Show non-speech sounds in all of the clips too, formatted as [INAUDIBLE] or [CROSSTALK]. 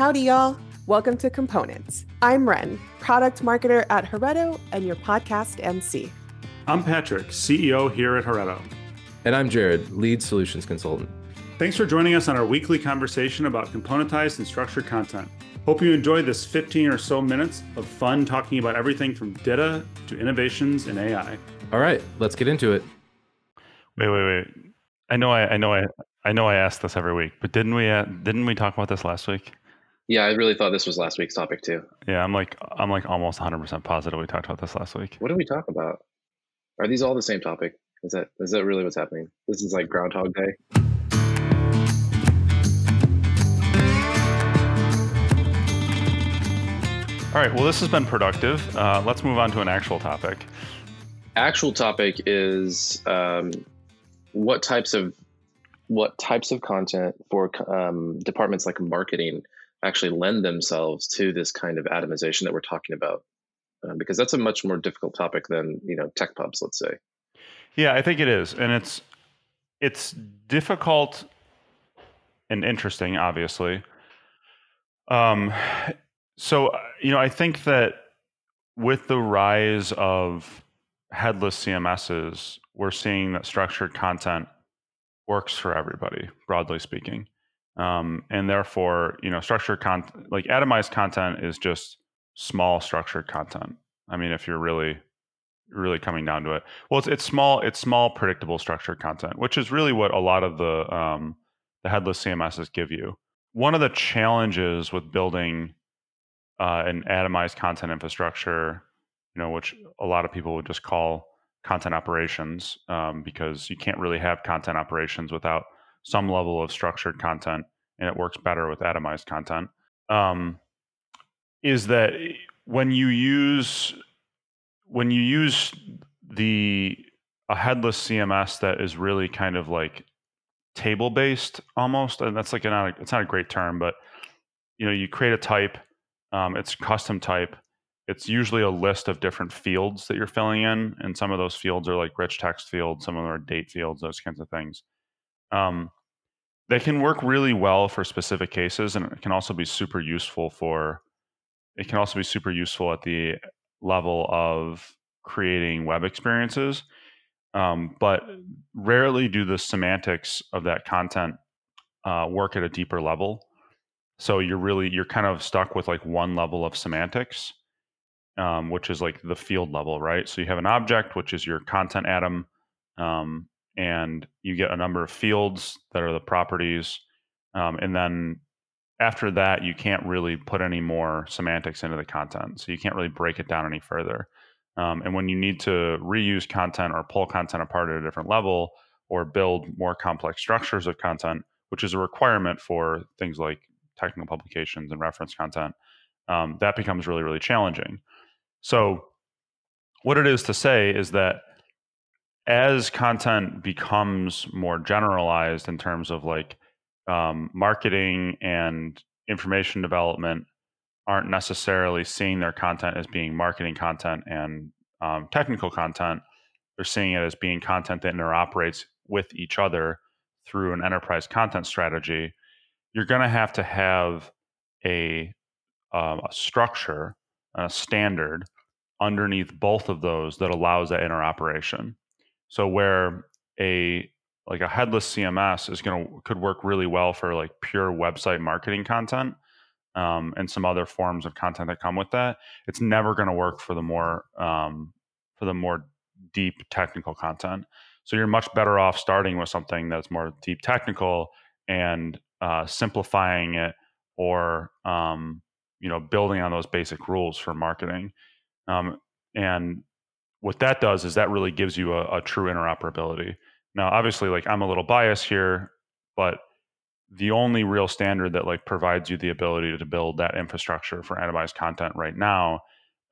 Howdy, y'all. Welcome to Components. I'm Ren, product marketer at Heretto and your podcast MC. I'm Patrick, CEO here at Heretto. And I'm Jared, lead solutions consultant. Thanks for joining us on our weekly conversation about componentized and structured content. Hope you enjoy this 15 or so minutes of fun talking about everything from data to innovations in AI. All right, let's get into it. Wait, wait, wait. I know I, I know I I know I ask this every week, but didn't we uh, didn't we talk about this last week? Yeah, I really thought this was last week's topic too. Yeah, I'm like I'm like almost 100% positive we talked about this last week. What did we talk about? Are these all the same topic? Is that is that really what's happening? This is like Groundhog Day. All right. Well, this has been productive. Uh, let's move on to an actual topic. Actual topic is um, what types of what types of content for um, departments like marketing actually lend themselves to this kind of atomization that we're talking about, um, because that's a much more difficult topic than you know tech pubs, let's say. Yeah, I think it is, and it's it's difficult and interesting, obviously. Um, so, you know, I think that with the rise of headless CMSs, we're seeing that structured content works for everybody, broadly speaking. Um, and therefore, you know, structured content, like atomized content is just small structured content. I mean, if you're really, really coming down to it, well, it's, it's small, it's small, predictable structured content, which is really what a lot of the, um, the headless CMSs give you. One of the challenges with building uh, an atomized content infrastructure, you know, which a lot of people would just call content operations, um, because you can't really have content operations without some level of structured content, and it works better with atomized content. Um, is that when you use when you use the a headless CMS that is really kind of like table based almost, and that's like a, not a, it's not a great term, but you know you create a type um, it's custom type. It's usually a list of different fields that you're filling in, and some of those fields are like rich text fields, some of them are date fields, those kinds of things. Um, they can work really well for specific cases, and it can also be super useful for. It can also be super useful at the level of creating web experiences, um, but rarely do the semantics of that content uh, work at a deeper level. So you're really you're kind of stuck with like one level of semantics, um, which is like the field level, right? So you have an object, which is your content atom, um, and you get a number of fields that are the properties, um, and then after that, you can't really put any more semantics into the content. So you can't really break it down any further. Um, and when you need to reuse content or pull content apart at a different level or build more complex structures of content, which is a requirement for things like technical publications and reference content, um, that becomes really, really challenging. So, what it is to say is that as content becomes more generalized in terms of like um, marketing and information development aren't necessarily seeing their content as being marketing content and um, technical content. They're seeing it as being content that interoperates with each other through an enterprise content strategy you're going to have to have a, um, a structure, a standard underneath both of those that allows that interoperation. So where a like a headless CMS is going to could work really well for like pure website marketing content um, and some other forms of content that come with that. It's never going to work for the more um, for the more deep technical content. So you're much better off starting with something that's more deep technical and uh, simplifying it or um, you know building on those basic rules for marketing um, and what that does is that really gives you a, a, true interoperability now obviously like i'm a little biased here but the only real standard that like provides you the ability to build that infrastructure for atomized content right now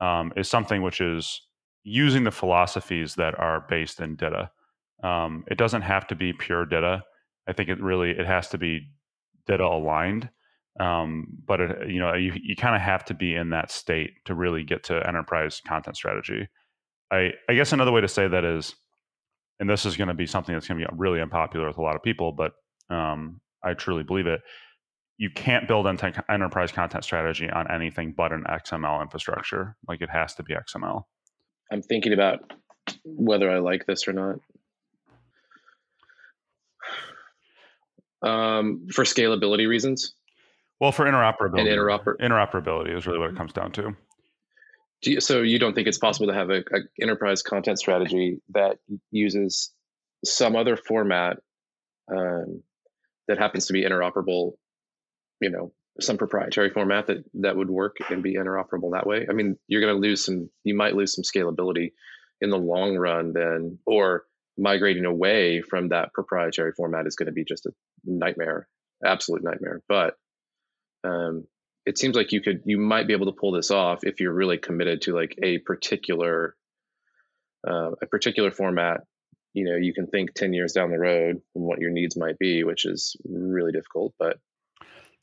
um, is something which is using the philosophies that are based in DITA. Um, it doesn't have to be pure DITA. I think it really it has to be DITA aligned. Um, but it, you know, you you kind of have to be in that state to really get to enterprise content strategy. I I guess another way to say that is, and this is going to be something that's going to be really unpopular with a lot of people, but um, I truly believe it. you can't build ente- enterprise content strategy on anything but an XML infrastructure. Like it has to be XML. I'm thinking about whether I like this or not. Um, for scalability reasons. Well, for interoperability, And interoper- interoperability is really what it comes down to. You, so you don't think it's possible to have a, a enterprise content strategy that uses some other format um, that happens to be interoperable? You know, some proprietary format that that would work and be interoperable that way. I mean, you're going to lose some. You might lose some scalability in the long run, then, or migrating away from that proprietary format is going to be just a nightmare, absolute nightmare. But um, it seems like you could you might be able to pull this off if you're really committed to like a particular uh, a particular format you know you can think 10 years down the road and what your needs might be which is really difficult but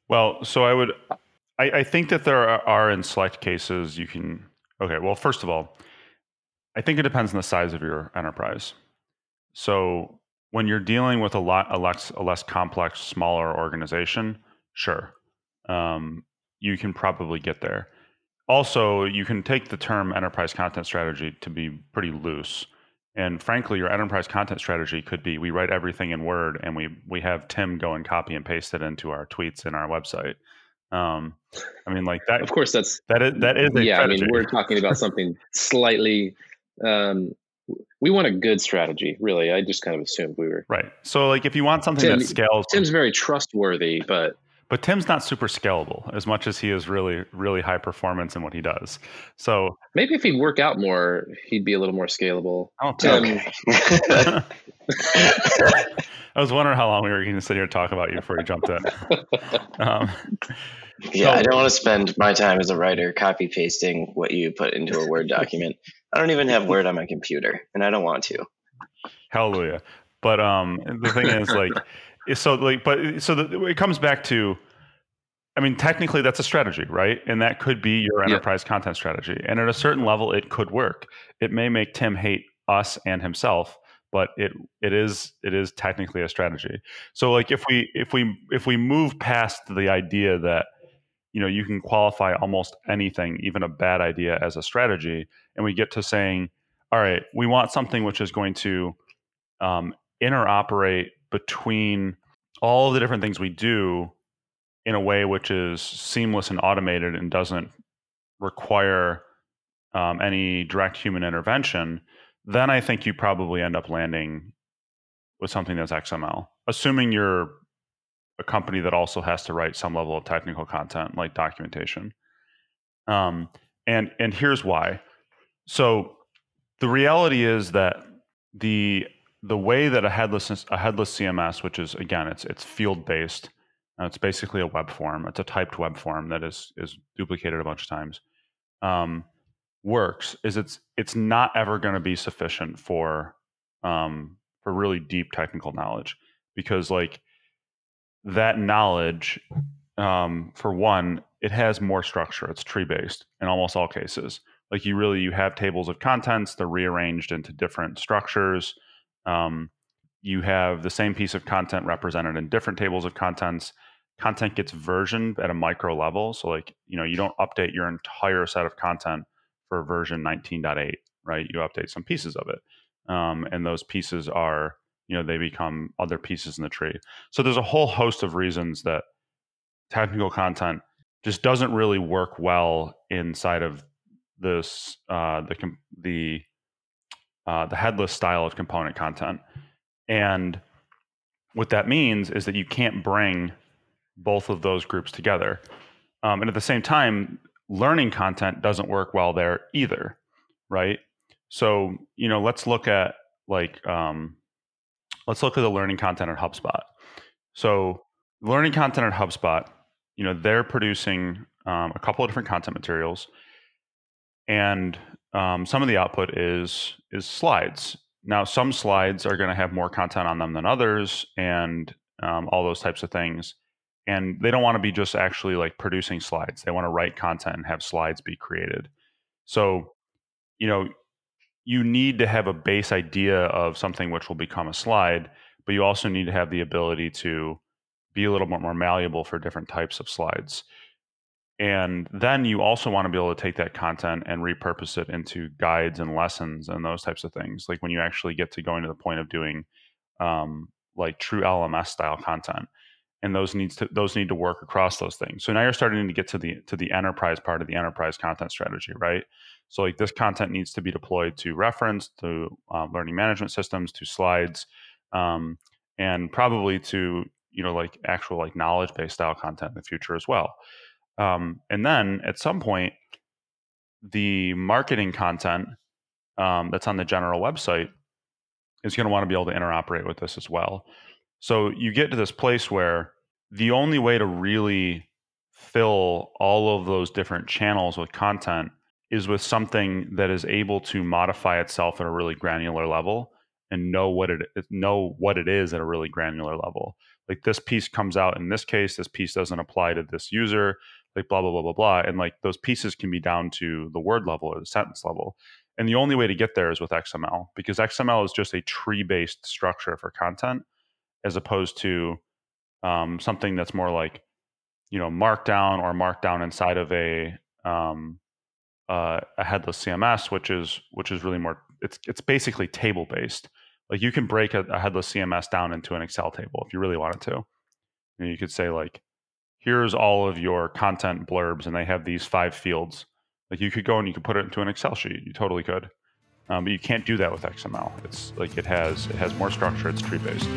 Well, so I would, I, I think that there are, are in select cases you can. Okay, well, first of all, I think it depends on the size of your enterprise. So when you're dealing with a lot a less a less complex, smaller organization, sure, um, you can probably get there. Also, you can take the term enterprise content strategy to be pretty loose. And frankly, your enterprise content strategy could be we write everything in Word and we we have Tim go and copy and paste it into our tweets and our website. Um, I mean, like that. of course that's That is that is yeah i mean we're talking about something [LAUGHS] slightly um, we want a good strategy really i just kind of assumed we were right. So, like, if you want something Tim- that scales, tim's very trustworthy but but Tim's not super scalable as much as he is really really high performance in what he does. So, maybe if he'd work out more he'd be a little more scalable I don't Tim, think. [LAUGHS] [LAUGHS] I was wondering how long we were going to sit here and talk about you before you jumped in. [LAUGHS] Um, Yeah, I don't want to spend my time as a writer copy pasting what you put into a Word document. I don't even have Word on my computer, and I don't want to. Hallelujah. But um, the thing is, like, is so like, but so the, it comes back to, I mean, technically that's a strategy, right? And that could be your Yeah. enterprise content strategy. And at a certain level, it could work. It may make Tim hate us and himself, but it it is it is technically a strategy. So like if we if we if we move past the idea that you know you can qualify almost anything, even a bad idea, as a strategy, and we get to saying, all right, we want something which is going to um, interoperate between all the different things we do in a way which is seamless and automated and doesn't require um, any direct human intervention, then I think you probably end up landing with something that's XML, assuming you're a company that also has to write some level of technical content like documentation. Um, and and here's why. So the reality is that the the way that a headless a headless CMS, which is again it's it's field based, uh, it's basically a web form. It's a typed web form that is is duplicated a bunch of times. Um, works is it's it's not ever going to be sufficient for um, for really deep technical knowledge because like that knowledge um, for one it has more structure it's tree based in almost all cases like you really you have tables of contents they're rearranged into different structures um, you have the same piece of content represented in different tables of contents. Content gets versioned at a micro level. So like you know you don't update your entire set of content for version 19.8 right? You update some pieces of it. Um, and those pieces are you know they become other pieces in the tree. So there's a whole host of reasons that technical content just doesn't really work well inside of this uh, the the uh, the headless style of component content. And what that means is that you can't bring both of those groups together. Um, and at the same time learning content doesn't work well there either right? So you know let's look at like um, let's look at the learning content at hubspot. So learning content at hubspot you know they're producing um, a couple of different content materials. And um, some of the output is is slides. Now some slides are going to have more content on them than others and um, all those types of things. And they don't want to be just actually like producing slides. They want to write content and have slides be created. So you know you need to have a base idea of something which will become a slide but you also need to have the ability to be a little bit more malleable for different types of slides. And then you also want to be able to take that content and repurpose it into guides and lessons and those types of things. Like when you actually get to going to the point of doing um, like true LMS style content, and those needs to those need to work across those things. So now you're starting to get to the to the enterprise part of the enterprise content strategy, right? So like this content needs to be deployed to reference, to uh, learning management systems, to slides, um, and probably to you know like actual like knowledge based style content in the future as well. Um, and then at some point, the marketing content um, that's on the general website is going to want to be able to interoperate with this as well. So you get to this place where the only way to really fill all of those different channels with content is with something that is able to modify itself at a really granular level and know what it know what it is at a really granular level. Like this piece comes out in this case, this piece doesn't apply to this user like blah blah blah blah blah and like those pieces can be down to the word level or the sentence level and the only way to get there is with xml because xml is just a tree based structure for content as opposed to um, something that's more like you know markdown or markdown inside of a um, uh, a headless cms which is which is really more it's it's basically table based like you can break a, a headless cms down into an excel table if you really wanted to. And you could say like here's all of your content blurbs and they have these five fields. Like you could go and you could put it into an excel sheet. You totally could. Um, but you can't do that with xml it's like it has it has more structure. It's tree based